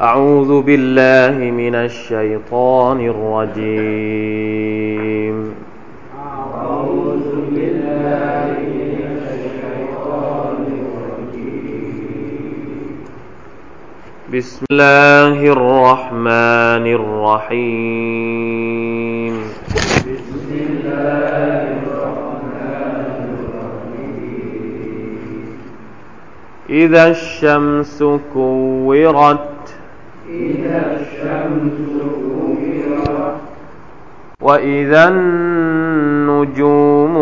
أعوذ بالله من الشيطان الرجيم. أعوذ بالله من الشيطان الرجيم بسم الله الرحمن الرحيم بسم الله الرحمن الرحيم. إذا الشمس كورت إذا الشمس كورت وإذا النجوم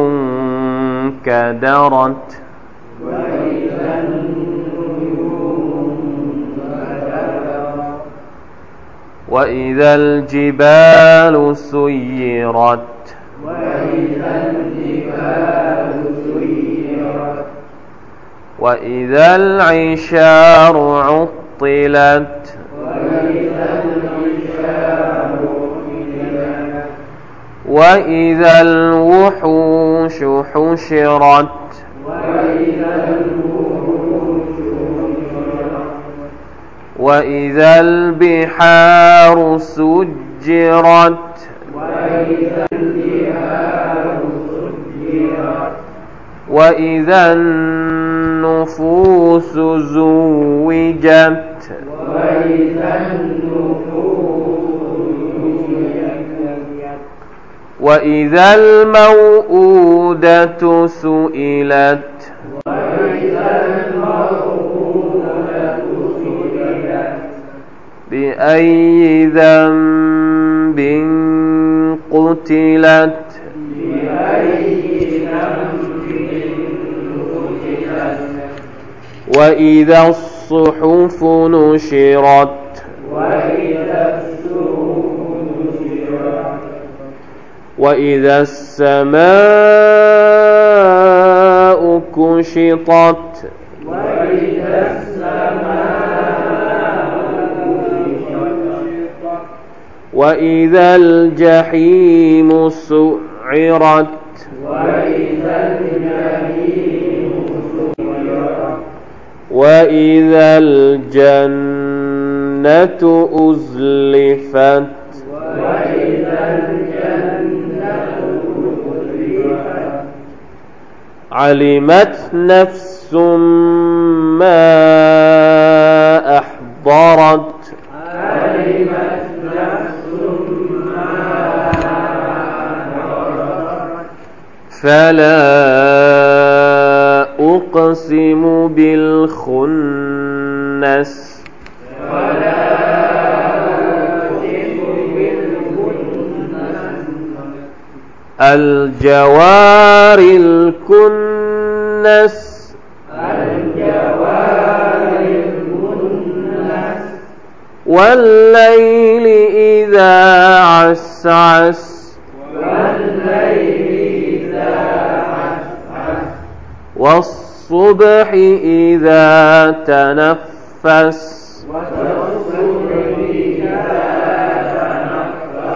انكدرت. وإذا النجوم انكدرت. وإذا الجبال سيرت. وإذا الجبال سيرت. وإذا العشار عطلت. وإذا الوحوش حشرت وإذا البحار سجرت وإذا النفوس زوجت وإذا النفوس وإذا الموءودة سئلت بأي ذنب قتلت وإذا الصحف نشرت وإذا وإذا السماء كشطت وإذا السماء وإذا الجحيم سعرت وإذا وإذا الجنة أزلفت وإذا الجنة علمت نفس ما أحضرت. علمت نفس ما أحضرت فلا أقسم بالخنس. ولا أقسم بالكنس الجوار الكنس. والليل إذا عسعس. والليل إذا عسعس والصبح إذا تنفس. والصبح إذا تنفس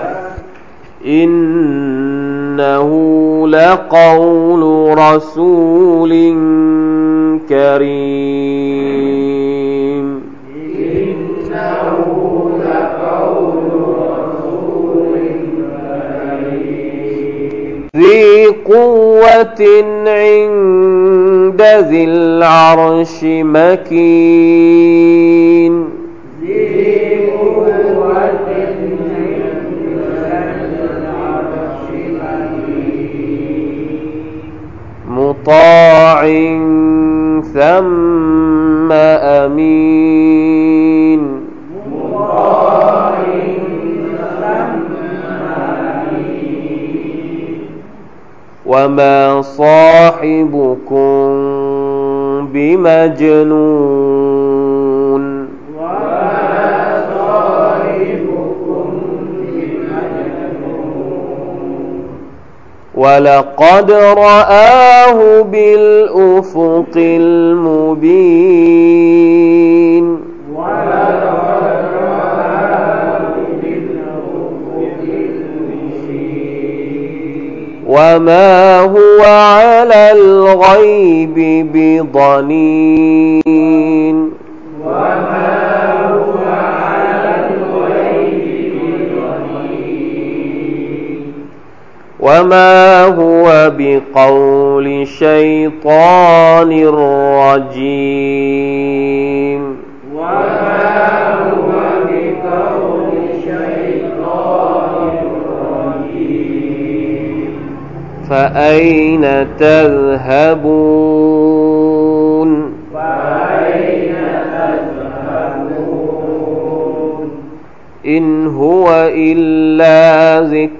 إنه لقول رسول كريم إنه لقول رسول كريم ذي قوة عند ذي العرش مكين طاع ثم أمين وما صاحبكم بمجنون ولقد رآه بالأفق المبين ولقد رآه بالأفق وما هو على الغيب بضنين وما هو بقول شيطان رجيم وما هو بقول شيطان رجيم فأين تذهبون فأين تذهبون إن هو إلا ذكر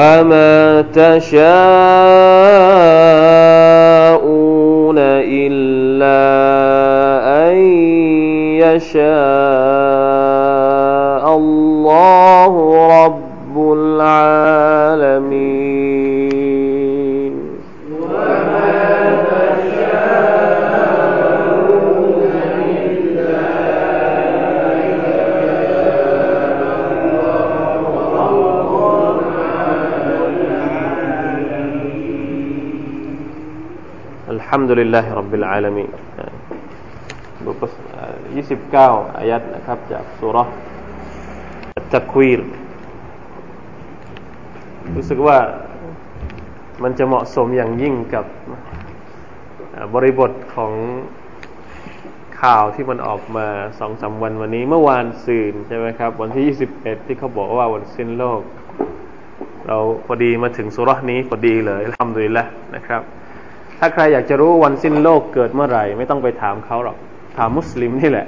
وما تشاءون إلا أن يشاء الحمد لله رب العالمين บท29 อายัดนะครับ จากสุรห์ตักวีรรู้สึกว่ามันจะเหมาะสมอย่างยิ่งกับบริบทของข่าวที่มันออกมาสองสาวันวันนี้ เมื่อวานซืนใช่ไหมครับ วันที่ 21 ที่เขาบอกว่าวันสิ้นโลก เราพอดีมาถึงสุรห์นี้พอดีเลยทำดีแล้วนะครับ ถ้าใครอยากจะรู้วันสิ้นโลกเกิดเมื่อไหร่ ไม่ต้องไปถามเขาหรอก ถามมุสลิมนี่แหละ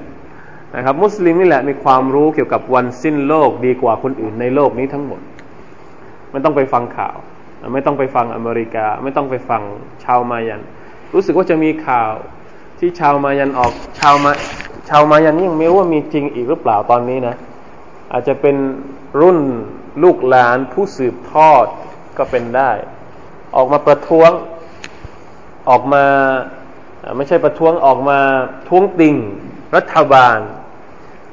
นะครับ มุสลิมนี่แหละมีความรู้เกี่ยวกับวันสิ้นโลกดีกว่าคนอื่นในโลกนี้ทั้งหมด ไม่ต้องไปฟังข่าว ไม่ต้องไปฟังอเมริกา ไม่ต้องไปฟังชาวมายัน รู้สึกว่าจะมีข่าวที่ชาวมายันออกชาวมาชาวมายันยังไม่รู้ว่ามีจริงอีกหรือเปล่าตอนนี้นะ อาจจะเป็นรุ่นลูกหลานผู้สืบทอดก็เป็นได้ ออกมาประท้วง ออกมาไม่ใช่ประท้วงออกมาท้วงติงรัฐบาล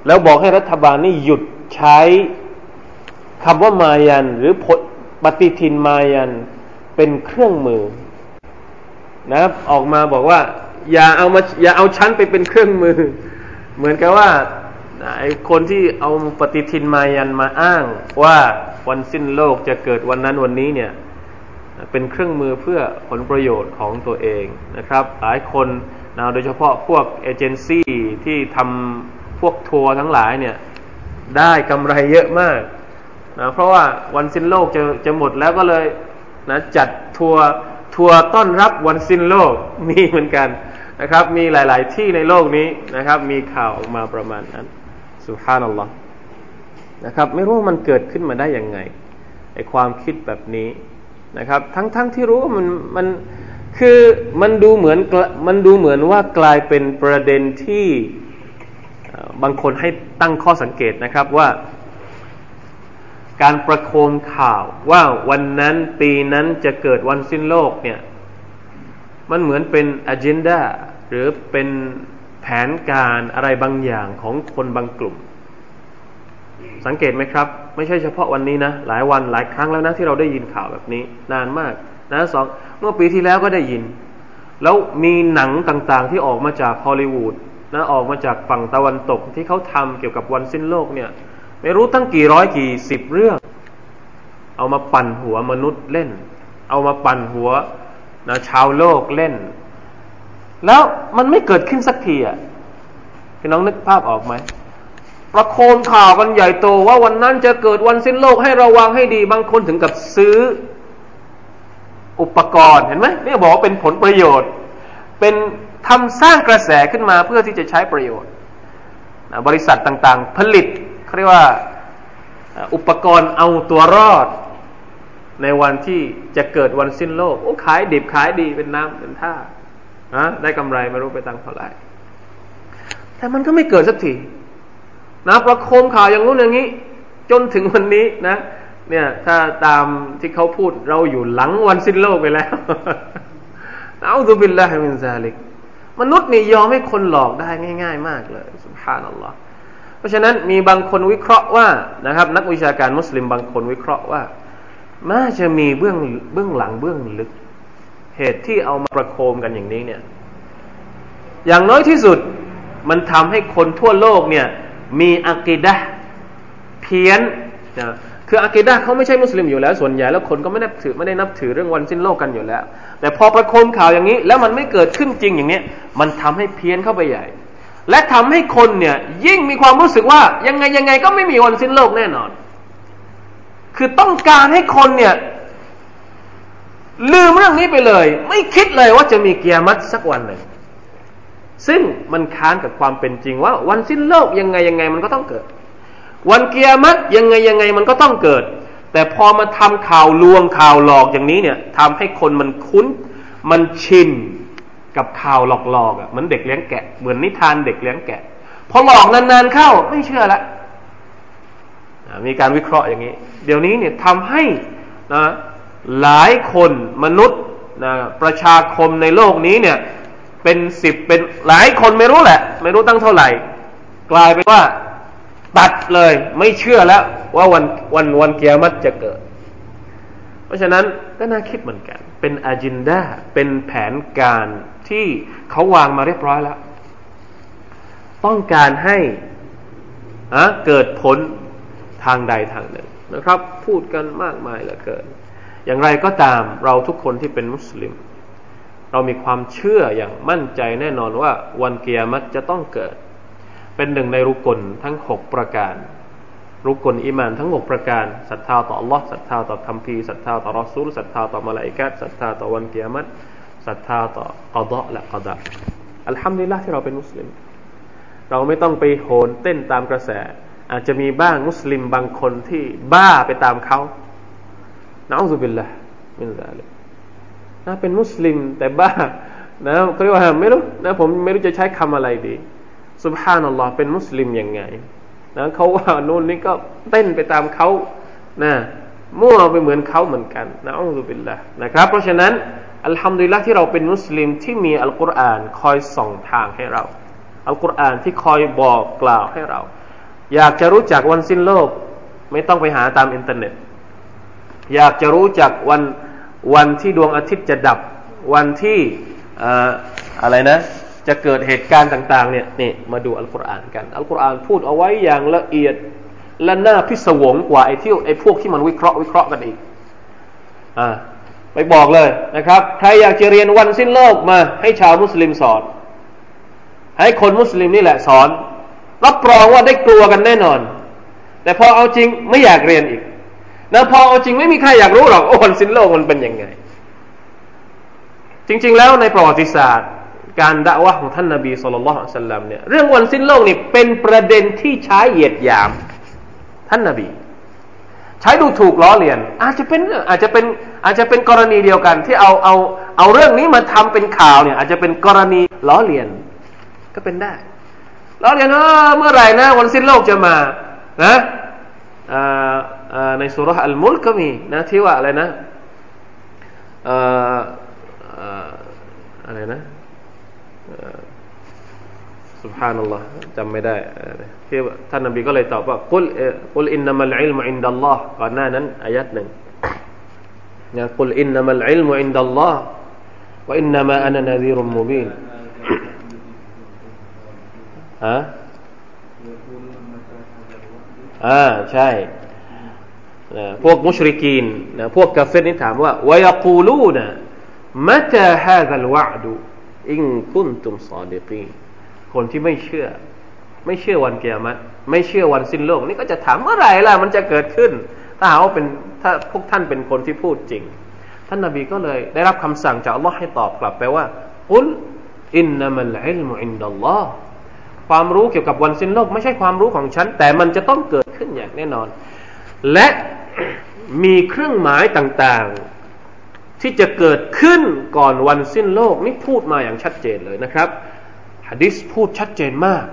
แล้วบอกให้รัฐบาลนี่หยุดใช้คำว่ามายัน หรือปฏิทินมายันเป็นเครื่องมือนะครับออกมาบอกว่า อย่าเอามาอย่าเอาชั้นไปเป็นเครื่องมือ เหมือนกับว่าไอ้คนที่เอาปฏิทินมายันมาอ้างว่าวันสิ้นโลกจะเกิดวันนั้นวันนี้เนี่ย เป็นเครื่องมือเพื่อผลประโยชน์ของตัวเองนะครับ หลายคนนะโดยเฉพาะพวกเอเจนซี่ที่ทำพวกทัวร์ทั้งหลายเนี่ยได้กำไรเยอะมากนะเพราะว่าวันสิ้นโลกจะจะหมดแล้วก็เลยนะจัดทัวร์ทัวร์ต้อนรับวันสิ้นโลกมีเหมือนกันนะครับ มีหลาย ๆ ที่ในโลกนี้นะครับ มีข่าวออกมาประมาณนั้นสุฮานัลลอฮ์นะครับ ไม่รู้มันเกิดขึ้นมาได้ยังไงไอความคิดแบบนี้ นะครับ ทั้งๆทที่รู้ว่ามันมันคือมันดูเหมือนมันดูเหมือนว่ากลายเป็นประเด็นที่บางคนให้ตั้งข้อสังเกตนะครับว่า การประโคมข่าวว่าวันนั้นปีนั้นจะเกิดวันสิ้นโลกเนี่ยมันเหมือนเป็นอ g e n d a หรือเป็นแผนการอะไรบางอย่างของคนบางกลุ่ม สังเกตไหมครับ ไม่ใช่เฉพาะวันนี้นะ หลายวันหลายครั้งแล้วนะที่เราได้ยินข่าวแบบนี้ นานมากนะสองเมื่อปีที่แล้วก็ได้ยิน แล้วมีหนังต่างๆที่ออกมาจากฮอลลีวูดนะออกมาจากฝั่งตะวันตกที่เขาทำเกี่ยวกับวันสิ้นโลกเนี่ยไม่รู้ตั้งกี่ร้อยกี่สิบเรื่อง เอามาปั่นหัวมนุษย์เล่น เอามาปั่นหัวนะชาวโลกเล่น แล้วมันไม่เกิดขึ้นสักทีอะพี่น้องนึกภาพออกไหม ประโคมข่าวกันใหญ่โตว่าวันนั้นจะเกิดวันสิ้นโลกให้ระวังให้ดีบางคนถึงกับซื้อ อุปกรณ์เห็นไหมนี่บอกว่าเป็นผลประโยชน์ เป็นทำสร้างกระแสขึ้นมาเพื่อที่จะใช้ประโยชน์บริษัทต่างๆ ผลิตเขาเรียกว่าอุปกรณ์เอาตัวรอด ในวันที่จะเกิดวันสิ้นโลกโอ้ขายดิบขายดีเป็นน้ำเป็นท่านะได้กำไรไม่รู้ไปตังเท่าไหร่แต่มันก็ไม่เกิดสักที นะประโคมข่าวอย่างนู้นอย่างนี้ จนถึงวันนี้นะ เนี่ย ถ้าตามที่เขาพูดเราอยู่หลังวันสิ้นโลกไปแล้วเอาตุบิลลาฮิมินซาลิก มนุษย์นี่ยอมให้คนหลอกได้ง่าย ๆ มากเลยสุภานัลลอฮ์เพราะฉะนั้นมีบางคนวิเคราะห์ว่านะครับ นักวิชาการมุสลิมบางคนวิเคราะห์ว่าน่าจะมีเบื้องเบื้องหลังเบื้องลึก เหตุที่เอามาประโคมกันอย่างนี้เนี่ย อย่างน้อยที่สุดมันทำให้คนทั่วโลกเนี่ย มีอักิดะเพี้ยนนะคืออักิดะเขาไม่ใช่มุสลิมอยู่แล้วส่วนใหญ่แล้วคนก็ไม่ได้ถือไม่ได้นับถือเรื่องวันสิ้นโลกกันอยู่แล้ว แต่พอประโคมข่าวอย่างนี้ แล้วมันไม่เกิดขึ้นจริงอย่างนี้มันทำให้เพี้ยนเข้าไปใหญ่ และทำให้คนเนี่ยยิ่งมีความรู้สึกว่ายังไงยังไงก็ไม่มีวันสิ้นโลกแน่นอน คือต้องการให้คนเนี่ยลืมเรื่องนี้ไปเลย ไม่คิดเลยว่าจะมีเกียรติสักวันหนึ่ง ซึ่งมันค้านกับความเป็นจริงว่า วันสิ้นโลกยังไงยังไงมันก็ต้องเกิด วันเกียรติยังไงยังไงมันก็ต้องเกิด แต่พอมาทำข่าวลวงข่าวหลอกอย่างนี้เนี่ยทำให้คนมันคุ้น มันชินกับข่าวหลอกๆอะเหมือนเด็กเลี้ยงแกะเหมือนนิทานเด็กเลี้ยงแกะพอหลอกนานๆเข้าไม่เชื่อละมีการวิเคราะห์อย่างนี้ เดี๋ยวนี้เนี่ยทำให้นะหลายคนมนุษย์นะประชาคมในโลกนี้เนี่ย เป็นสิบเป็นหลายคนไม่รู้แหละ ไม่รู้ตั้งเท่าไหร่ กลายเป็นว่าตัดเลยไม่เชื่อแล้วว่าวันวันวันเกียรติจะเกิด เพราะฉะนั้นก็น่าคิดเหมือนกัน เป็นอ g e n d a เป็นแผนการที่เขาวางมาเรียบร้อยแล้ว ต้องการให้อะเกิดผลทางใดทางหนึ่งนะครับ พูดกันมากมายเหลือเกิน อย่างไรก็ตามเราทุกคนที่เป็นมุสลิม เรามีความเชื่ออย่างมั่นใจแน่นอนว่าวันเกียรติจะต้องเกิด เป็นหนึ่งในรุกลทั้งหกประการ รุกลอิมานทั้งหกประการศรัทธาต่อ Allah ศรัทธาต่อคำพีศรัทธาต่อรอซูลศรัทธาต่อมาลาอิกัดศรัทธาต่อวันเกียรติศรัทธาต่อกอดะและกอดะอัลฮัมดุลิลละที่เราเป็นมุสลิม เราไม่ต้องไปโหนเต้นตามกระแส อาจจะมีบ้างมุสลิมบางคนที่บ้าไปตามเขานะอุบิลละมินซาลิก นะเป็นมุสลิมแต่บ้านะเขาเรียกว่าไม่รู้นะผมไม่รู้จะใช้คำอะไรดีسبحان اللهเป็นมุสลิมยังไงนะเขาว่านู่นนี่ก็เต้นไปตามเขานะมั่วไปเหมือนเขาเหมือนกันนะنعوذ باللهนะครับ เพราะฉะนั้นالحمد للهที่เราเป็นมุสลิมที่มีอัลกุรอานคอยส่องทางให้เรา อัลกุรอานที่คอยบอกกล่าวให้เรา อยากจะรู้จักวันสิ้นโลก ไม่ต้องไปหาตามอินเทอร์เน็ต อยากจะรู้จักวัน วันที่ดวงอาทิตย์จะดับ วันที่อะไรนะ จะเกิดเหตุการณ์ต่างๆเนี่ยนี่มาดูอัลกุรอานกัน อัลกุรอานพูดเอาไว้อย่างละเอียดและน่าพิศวงกว่าไอ้ที่ไอ้พวกที่มันวิเคราะห์วิเคราะห์กันอีกอ่าไปบอกเลยนะครับ ใครอยากจะเรียนวันสิ้นโลกมา ให้ชาวมุสลิมสอน ให้คนมุสลิมนี่แหละสอน รับรองว่าได้กลัวกันแน่นอน แต่พอเอาจริงไม่อยากเรียนอีก นะพอจริงไม่มีใครอยากรู้หรอกโอ้วันสิ้นโลกมันเป็นยังไง จริง ๆ แล้วในประวัติศาสตร์ การด่าวะของท่านนาบีสุลต่านสัลลัมเนี่ยเรื่องวันสิ้นโลกนี่เป็นประเด็นที่ใช้เหยียดหยาม ท่านนาบี ใช้ดูถูกล้อเลียน อาจจะเป็นอาจจะเป็นอาจจะเป็นกรณีเดียวกัน ที่เอาเอาเอาเรื่องนี้มาทำเป็นข่าวเนี่ย อาจจะเป็นกรณีล้อเลียน ก็เป็นได้ล้อเลียนเมื่อไหร่นะ วันสิ้นโลกจะมานะ ในสุรษอัลมุลก็มีนะที่ว่าอะไรนะอะไรนะสุบฮานัลลอฮ์จำไม่ได้ที่ท่านนบีก็เลยตอบว่ากุลกุลอินนัมัลอิลมุอินดัลลอฮ์ก่อนหน้านั้นอายัดหนึ่งนะกุลอินนัมัลอิลมุอินดัลลอฮ์ว่าอินนามะอันนาซีรุมมุบินฮะอ่าใช่ นะพวกมุชริกีนนะพวกกาเฟรนี่ถามว่าวายกูลูนะมะตาฮาซัลวะดูอิงคุนตุมซอดีกีคนที่ไม่เชื่อ ไม่เชื่อวันเกียรติไม่เชื่อวันสิ้นโลก นี่ก็จะถามเมื่อไหร่ล่ะมันจะเกิดขึ้น ถ้าหาว่าเป็นถ้าพวกท่านเป็นคนที่พูดจริง ท่านนาบีก็เลยได้รับคำสั่งจากอัลลอฮ์ให้ตอบกลับไปว่าอุลอินนามัลอิลมุอินดัลลอฮ์ความรู้เกี่ยวกับวันสิ้นโลก ไม่ใช่ความรู้ของฉัน แต่มันจะต้องเกิดขึ้นอย่างแน่นอน และ มีเครื่องหมายต่างๆ ที่จะเกิดขึ้นก่อนวันสิ้นโลก นี่พูดมาอย่างชัดเจนเลยนะครับฮะดิษพูดชัดเจนมาก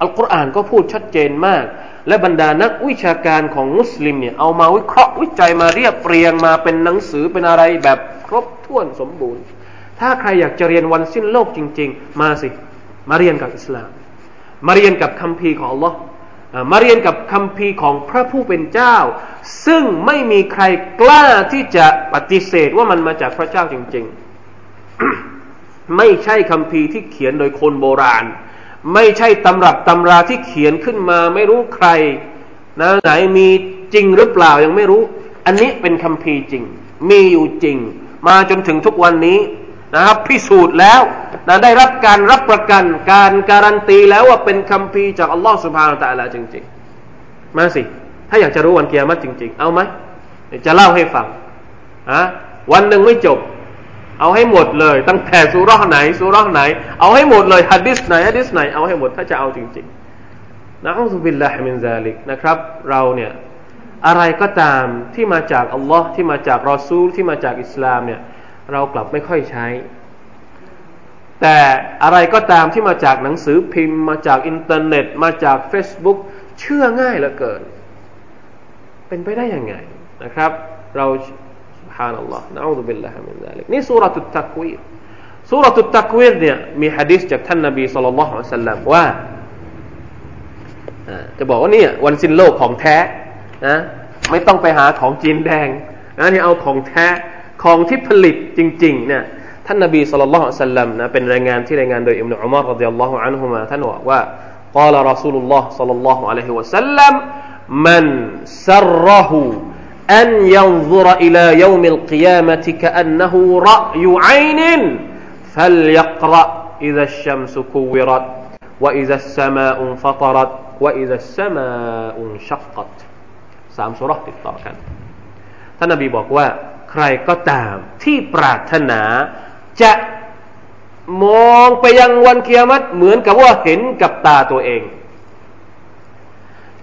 อัลกุรอานก็พูดชัดเจนมาก และบรรดานักวิชาการของมุสลิมเนี่ยเอามาวิเคราะห์วิจัยมาเรียบเรียงมาเป็นหนังสือเป็นอะไรแบบครบถ้วนสมบูรณ์ ถ้าใครอยากจะเรียนวันสิ้นโลกจริง ๆ มาสิ มาเรียนกับอิสลาม มาเรียนกับคำพีของ Allah มาเรียนกับคำพีของพระผู้เป็นเจ้า ซึ่งไม่มีใครกล้าที่จะปฏิเสธว่ามันมาจากพระเจ้าจริง ๆ ไม่ใช่คำพีที่เขียนโดยคนโบราณ ไม่ใช่ตำรับตำราที่เขียนขึ้นมา ไม่รู้ใครนะไหนมีจริงหรือเปล่ายังไม่รู้ อันนี้เป็นคำพีจริง มีอยู่จริง มาจนถึงทุกวันนี้ นะครับ พิสูจน์แล้วนะได้รับการรับประกันการการันตีแล้วว่าเป็นคำพีจากอัลลอฮฺสุบฮานาตะลาจริง ๆ มาสิ ถ้าอยากจะรู้วันเกียรติจริง ๆ เอาไหมจะเล่าให้ฟังอะวันหนึ่งไม่จบ เอาให้หมดเลย ตั้งแต่ซูเราะฮ์ไหนซูเราะฮ์ไหน เอาให้หมดเลยฮัดดิสไหนฮัดดิสไหนเอาให้หมดถ้าจะเอาจริง ๆนะنعوذ بالله من ذلكนะครับ เราเนี่ยอะไรก็ตามที่มาจากอัลลอฮ์ที่มาจากรอซูลที่มาจากอิสลามเนี่ย เรากลับไม่ค่อยใช้ แต่อะไรก็ตามที่มาจากหนังสือพิมพ์ มาจากอินเทอร์เน็ต มาจาก Facebook เชื่อง่ายเหลือเกิน เป็นไปได้ยังไงนะครับ เราฮานัลลอฮ์นะอูดุบิลลาฮิมินซาลิกนี่สุรตุตักวีรสุรตุตักวีรเนี่ยมีฮะดิษจากท่านนบีสุลต่านละฮ์สัลลัมว่าจะบอกว่านี่วันสิ้นโลกของแท้นะไม่ต้องไปหาของจีนแดงนะนี่เอาของแท้ ของที่ผลิตจริงๆเนี่ยท่านนบีสุลต่านสัลลัมนะเป็นรายงานที่รายงานโดยอิมนุอุมารรดิยัลลอฮุอันฮุมาท่านบอกว่า قال رسول الله صلى الله عليه وسلم من سره أن ينظر إلى يوم القيامة كأنه رأي عين فليقرأ إذا الشمس كورت وإذا السماء انفطرت وإذا السماء انشقت สามสุรติดต่อกันท่านนบีบอกว่า ใครก็ตาม ที่ปรารถนาจะมองไปยังวันเกียรติเหมือนกับว่าเห็นกับตาตัวเอง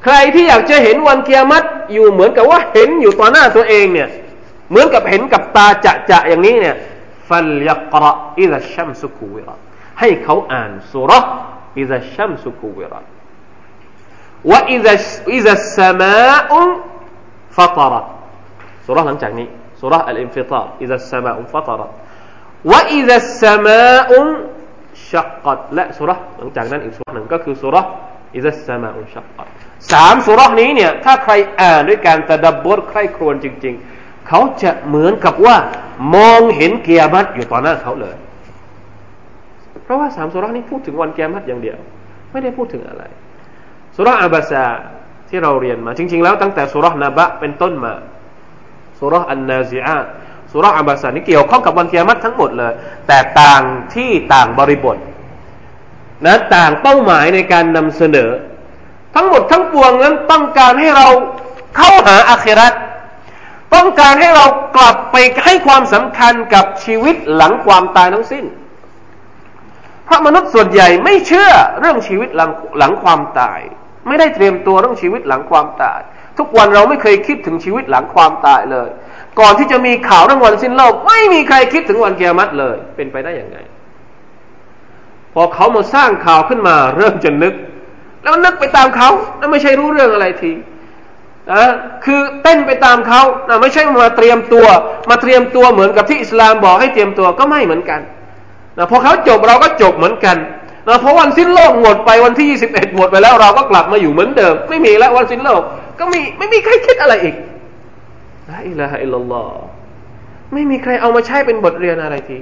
ใครที่อยากจะเห็นวันเกียรติอยู่เหมือนกับว่าเห็นอยู่ต่อหน้าตัวเองเนี่ย เหมือนกับเห็นกับตาจะจะอย่างนี้เนี่ยฟัลยักระอิดะชัมสุกูวิรัให้เขาอ่านสุรอิดะชัมสุกูวิรัว่าอิดะอิดะสมาอุฟัตระสุรหลังจากนี้ สุรอัลอินฟิตาร์อิดะสมาอุฟัตระว่าอิดะสมาอุชักกัดและสุรหลังจากนั้นอีกสุรหนึ่งก็คือสุรอิดะสมาอุชักกัดสามสุรนี้เนี่ยถ้าใครอ่านด้วยการตะดับบทใครครวญจริง ๆ เขาจะเหมือนกับว่ามองเห็นเกียรติอยู่ต่อหน้าเขาเลย เพราะว่าสามสุรนี้พูดถึงวันเกียรติอย่างเดียว ไม่ได้พูดถึงอะไรสุรอับบาซาที่เราเรียนมา จริง ๆ แล้วตั้งแต่สุรนาบะเป็นต้นมา สุรอันนาซิอาสุรอับบาซานี่เกี่ยวข้องกับวันเกียรติทั้งหมดเลย แต่ต่างที่ต่างบริบทนะต่างเป้าหมายในการนำเสนอ ทั้งหมดทั้งปวงนั้นต้องการให้เราเข้าหาอาครัตต้องการให้เรากลับไปให้ความสำคัญกับชีวิตหลังความตายทั้งสิ้น เพราะมนุษย์ส่วนใหญ่ไม่เชื่อเรื่องชีวิตหลังหลังความตาย ไม่ได้เตรียมตัวเรื่องชีวิตหลังความตาย ทุกวันเราไม่เคยคิดถึงชีวิตหลังความตายเลย ก่อนที่จะมีข่าวเรื่องวันสิ้นโลก ไม่มีใครคิดถึงวันเกียรติเลย เป็นไปได้อย่างไง พอเขามาสร้างข่าวขึ้นมา เริ่มจะนึก แล้วนึกไปตามเขาแล้วไม่ใช่รู้เรื่องอะไรทีนะคือเต้นไปตามเขานะไม่ใช่มาเตรียมตัว มาเตรียมตัวเหมือนกับที่อิสลามบอกให้เตรียมตัวก็ไม่เหมือนกันนะพอเขาจบเราก็จบเหมือนกันนะเพราะวันสิ้นโลกหมดไปวันที่ 21 หมดไปแล้วเราก็กลับมาอยู่เหมือนเดิม ไม่มีแล้ววันสิ้นโลก ก็มีไม่มีใครคิดอะไรอีกลาอิลาฮะอิลลอฮ์ไม่มีใครเอามาใช้เป็นบทเรียนอะไรที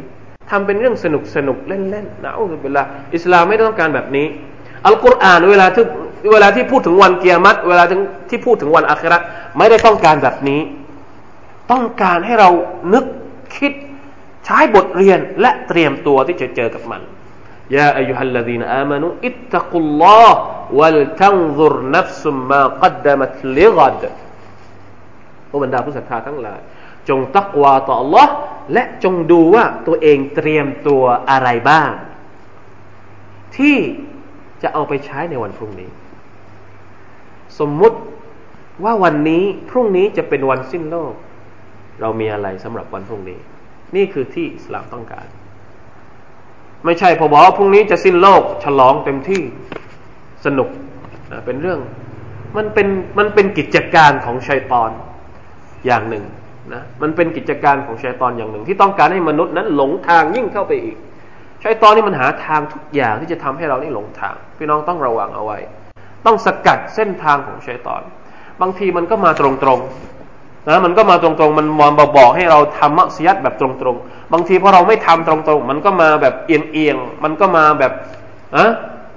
ทำเป็นเรื่องสนุกสนุกเล่นๆนะอุบิลละอิสลามไม่ต้องการแบบนี้อัลกุรอานเวลาที่เวลาที่พูดถึงวันเกียรติเวลาที่พูดถึงวันอาคราไม่ได้ต้องการแบบนี้ ต้องการให้เรานึกคิดใช้บทเรียนและเตรียมตัวที่จะเจอกับมัน ยาอายุฮัลลดีนอามานุอิตตะกุลลอฮ์วัลตันซุรนัฟซุมมากัดดมัตลิกัดพวกบรรดาผู้ศรัทธาทั้งหลาย จงตักวาต่อ Allah และจงดูว่าตัวเองเตรียมตัวอะไรบ้าง ที่จะเอาไปใช้ในวันพรุ่งนี้ สมมุติว่าวันนี้พรุ่งนี้จะเป็นวันสิ้นโลก เรามีอะไรสำหรับวันพรุ่งนี้ นี่คือที่อิสลามต้องการ ไม่ใช่พอบอกว่าพรุ่งนี้จะสิ้นโลก ฉลองเต็มที่สนุกนะเป็นเรื่อง มันเป็นมันเป็นกิจการของชัยตอนอย่างหนึ่งนะมันเป็นกิจการของชัยตอนอย่างหนึ่ง ที่ต้องการให้มนุษย์นั้นหลงทางยิ่งเข้าไปอีกชัยตอนนี่มันหาทางทุกอย่างที่จะทำให้เรานี่หลงทาง พี่น้องต้องระวังเอาไว้ ต้องสกัดเส้นทางของชัยตอน บางทีมันก็มาตรงๆ นะมันก็มาตรงๆ มันมอนบอกให้เราทำมัสยัดแบบตรงๆ บางทีพอเราไม่ทำตรงๆ มันก็มาแบบเอียงๆ มันก็มาแบบอะ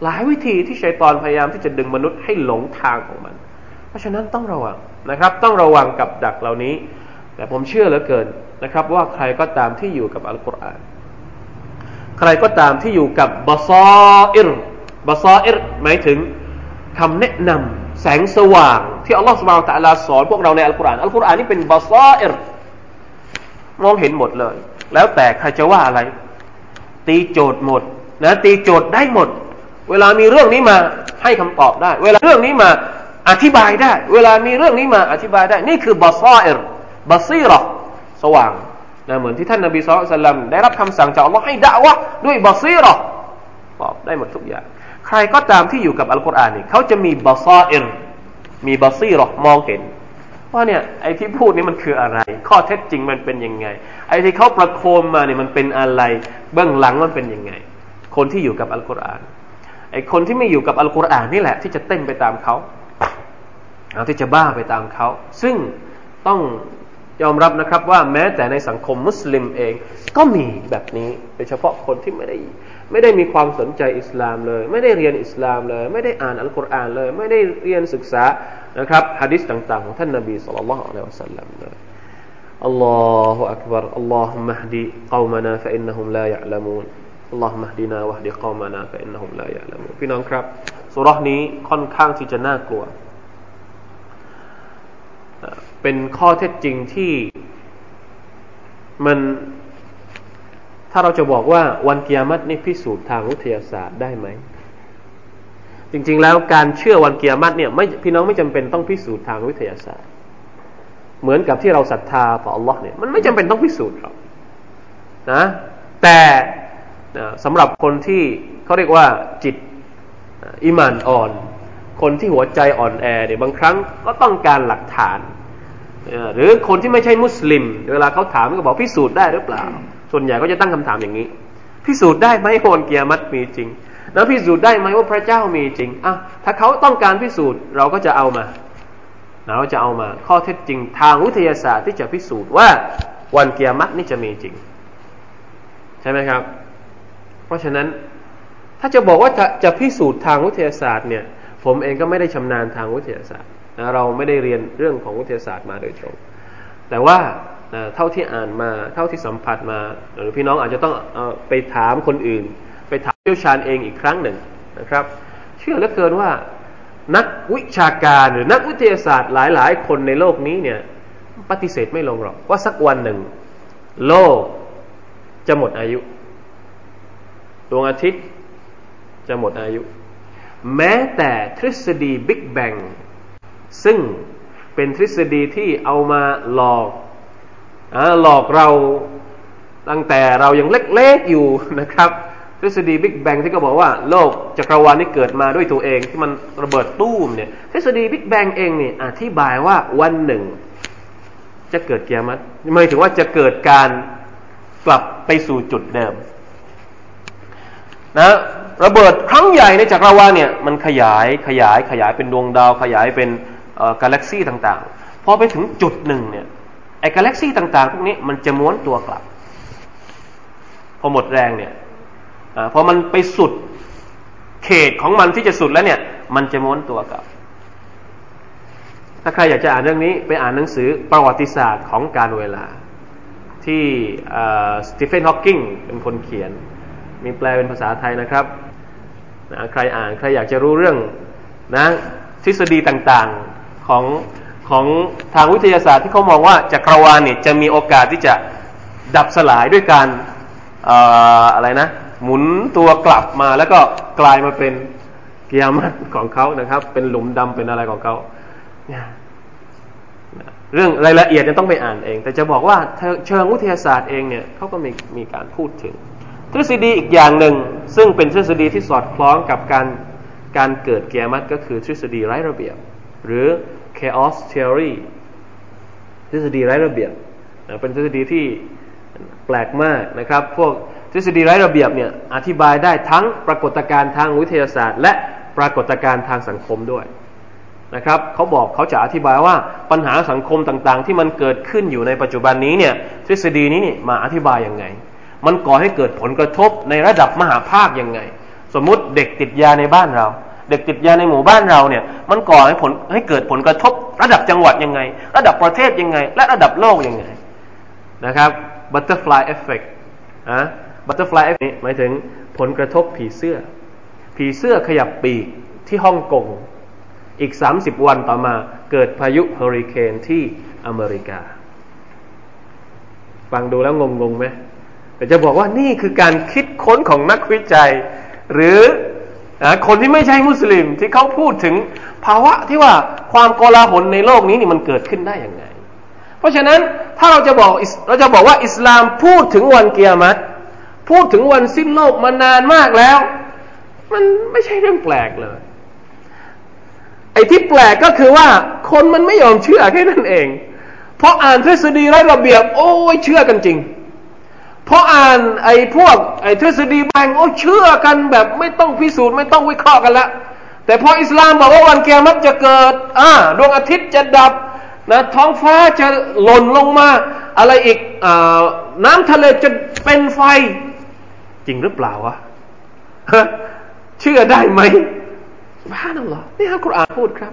หลายวิธีที่ชัยตอนพยายามที่จะดึงมนุษย์ให้หลงทางของมัน เพราะฉะนั้นต้องระวังนะครับ ต้องระวังกับดักเหล่านี้ แต่ผมเชื่อเหลือเกินนะครับ ว่าใครก็ตามที่อยู่กับอัลกุรอาน ใครก็ตามที่อยู่กับบาซาอิรบาซาอิรหมายถึงคำแนะนำ แสงสว่างที่อัลลอฮฺสุบานตะลาสอนพวกเราในอัลกุรอานอัลกุรอานนี่เป็นบาซาอิรมองเห็นหมดเลย แล้วแต่ใครจะว่าอะไร ตีโจทย์หมดนะตีโจทย์ได้หมด เวลามีเรื่องนี้มาให้คำตอบได้ เวลาเรื่องนี้มาอธิบายได้ เวลามีเรื่องนี้มาอธิบายได้ นี่คือบาซาอิรบาซีรอสว่างนะเหมือนที่ท่านนบีสุลต่านได้รับคำสั่งจากอัลลอฮ์ให้ด่าวะด้วยบาซีรอตอบได้หมดทุกอย่าง ใครก็ตามที่อยู่กับอัลกุรอานนี่เขาจะมีบาซาอิรมีบาซีรอมองเห็นว่าเนี่ยไอ้ที่พูดนี้มันคืออะไร ข้อเท็จจริงมันเป็นยังไง ไอ้ที่เขาประโคมมาเนี่ยมันเป็นอะไร เบื้องหลังมันเป็นยังไง คนที่อยู่กับอัลกุรอานไอคนที่ไม่อยู่กับอัลกุรอานนี่แหละ ที่จะเต้นไปตามเขาเอาที่จะบ้าไปตามเขา ซึ่งต้องยอมรับนะครับว่าแม้แต่ในสังคมมุสลิมเองก็มีแบบนี้โดยเฉพาะคนที่ไม่ได้ ไม่ได้มีความสนใจอิสลามเลย ไม่ได้เรียนอิสลามเลย ไม่ได้อ่านอัลกุรอานเลย ไม่ได้เรียนศึกษานะครับฮะดิษต่างๆของท่านนบีสุลต่านละฮ์อัลลอฮฺสัลลัมเลยอัลลอฮฺอักบารอัลลอฮฺมะฮดี قومنا فإنهم لا يعلمون อัลลอฮฺมะดีนาวะฮดีกอมานาฟะอินนะฮุมลายะละมูพี่น้องครับสุรษนี้ค่อนข้างที่จะน่ากลัว เป็นข้อเท็จจริงที่มัน ถ้ าเราจะบอกว่าวันกิยามัตนี่พิสูจน์ทางวิทยาศาสตร์ได้ไหม จริง ๆ แล้วการเชื่อวันกิยามัตเนี่ยไม่พี่น้องไม่จำเป็นต้องพิสูจน์ทางวิทยาศาสตร์ เหมือนกับที่เราศรัทธาต่อ Allah เนี่ยมันไม่จำเป็นต้องพิสูจน์หรอกนะแต่สำหรับคนที่เขาเรียกว่าจิตอิมานอ่อน คนที่หัวใจอ่อนแอเนี่ยบางครั้งก็ต้องการหลักฐาน หรือคนที่ไม่ใช่มุสลิม เวลาเขาถามก็บอกพิสูจน์ได้หรือเปล่า ส่วนใหญ่ก็จะตั้งคำถามอย่างนี้ พิสูจน์ได้ไหมโคนเกียรมัดมีจริง แล้วพิสูจน์ได้ไหมว่าพระเจ้ามีจริงอะถ้าเขาต้องการพิสูจน์เราก็จะเอามา เราจะเอามาข้อเท็จจริงทางวิทยาศาสตร์ที่จะพิสูจน์ว่าวันเกียรมัดนี่จะมีจริง ใช่ไหมครับ เพราะฉะนั้นถ้าจะบอกว่าจะจะพิสูจน์ทางวิทยาศาสตร์เนี่ย ผมเองก็ไม่ได้ชำนาญทางวิทยาศาสตร์นะเราไม่ได้เรียนเรื่องของวิทยาศาสตร์มาโดยตรง แต่ว่า เท่าที่อ่านมาเท่าที่สัมผัสมาหรือพี่น้องอาจจะต้องไปถามคนอื่น ไปถามเชี่ยวชาญเองอีกครั้งหนึ่งนะครับ เชื่อเหลือเกินว่านักวิชาการหรือนักวิทยาศาสตร์หลายๆ คนในโลกนี้เนี่ยปฏิเสธไม่ลงหรอกว่าสักวันหนึ่ง โลกจะหมดอายุดวงอาทิตย์จะหมดอายุ แม้แต่ทฤษฎีบิ๊กแบงซึ่งเป็นทฤษฎีที่เอามาหลอก หลอกเราตั้งแต่เรายังเล็กๆอยู่นะครับ ทฤษฎีบิ๊กแบงที่ก็บอกว่าโลกจักรวาลนี้เกิดมาด้วยตัวเองที่มันระเบิดตู้มเนี่ยทฤษฎีบิ๊กแบงเองเนี่ยอธิบายว่าวันหนึ่ง จะเกิดเกียรติหมายถึงว่าจะเกิดการกลับไปสู่จุดเดิมนะระเบิดครั้งใหญ่ในจักรวาลเนี่ยมันขยายขยายขยายเป็นดวงดาวขยายเป็นกาแล็กซี่ต่างๆพอไปถึงจุดหนึ่งเนี่ย ไอ้กาแล็กซี่ต่างๆพวกนี้มันจะม้วนตัวกลับ พอหมดแรงเนี่ยอพอมันไปสุดเขตของมันที่จะสุดแล้วเนี่ย มันจะม้วนตัวกลับ ถ้าใครอยากจะอ่านเรื่องนี้ไปอ่านหนังสือประวัติศาสตร์ของการเวลา ที่สตีเฟนฮอว์กิงเป็นคนเขียน มีแปลเป็นภาษาไทยนะครับนะใครอ่านใครอยากจะรู้เรื่องนะทฤษฎีต่างๆของ ของทางวิทยาศาสตร์ที่เขามองว่าจักรวาลเนี่ยจะมีโอกาสที่จะดับสลายด้วยการอะไรนะ หมุนตัวกลับมาแล้วก็กลายมาเป็นเกียร์มัดของเขานะครับ เป็นหลุมดำเป็นอะไรของเขาเรื่องรายละเอียดจะต้องไปอ่านเอง แต่จะบอกว่าเชิงวิทยาศาสตร์เองเนี่ยเขาก็มีมีการพูดถึง ทฤษฎีอีกอย่างหนึ่ง ซึ่งเป็นทฤษฎีที่สอดคล้องกับการการเกิดเกียรติก็คือทฤษฎีไร้ระเบียบ หรือ chaos theory ทฤษฎีไร้ระเบียบเป็นทฤษฎีที่แปลกมากนะครับ พวกทฤษฎีไร้ระเบียบเนี่ยอธิบายได้ทั้งปรากฏการณ์ทางวิทยาศาสตร์ และปรากฏการณ์ทางสังคมด้วยนะครับเขาบอกเขาจะอธิบายว่าปัญหาสังคมต่างๆ ที่มันเกิดขึ้นอยู่ในปัจจุบันนี้เนี่ยทฤษฎีนี้นี่มาอธิบายยังไง มันก่อให้เกิดผลกระทบในระดับมหาภาคยังไง สมมุติเด็กติดยาในบ้านเรา เด็กติดยาในหมู่บ้านเราเนี่ย มันก่อให้ผลให้เกิดผลกระทบระดับจังหวัดยังไง ระดับประเทศยังไง และระดับโลกยังไงนะครับ butterfly effect อะ butterfly effect หมายถึงผลกระทบผีเสื้อ ผีเสื้อขยับปีกที่ฮ่องกงอีก 30 วันต่อมาเกิดพายุเฮอริเคนที่อเมริกา ฟังดูแล้วงงงไหมแต่จะบอกว่านี่คือการคิดค้นของนักวิจัย หรือ คนที่ไม่ใช่มุสลิมที่เขาพูดถึงภาวะที่ว่าความโกลาหลในโลกนี้นี่มันเกิดขึ้นได้อย่างไง เพราะฉะนั้นถ้าเราจะบอกเราจะบอกว่าอิสลามพูดถึงวันเกียรติพูดถึงวันสิ้นโลกมานานมากแล้ว มันไม่ใช่เรื่องแปลกเลย ไอ้ที่แปลกก็คือว่าคนมันไม่ยอมเชื่อแค่นั้นเอง เพราะอ่านทฤษฎีไร้ระเบียบ โอ้ยเชื่อกันจริง พราะอ่านไอ้พวกไอ้ทฤษฎีแบ่งโอ้เชื่อกันแบบไม่ต้องพิสูจน์ไม่ต้องวิเคราะห์กันละ แต่พออิสลามบอกว่าวันเกียรติจะเกิดอ่าดวงอาทิตย์จะดับนะท้องฟ้าจะหล่นลงมา อะไรอีกอน้ำทะเลจะเป็นไฟ จริงหรือเปล่าวะเชื่อได้ไหมบ้านัลลอฮ์นี่อัลกุรอานพูดครับ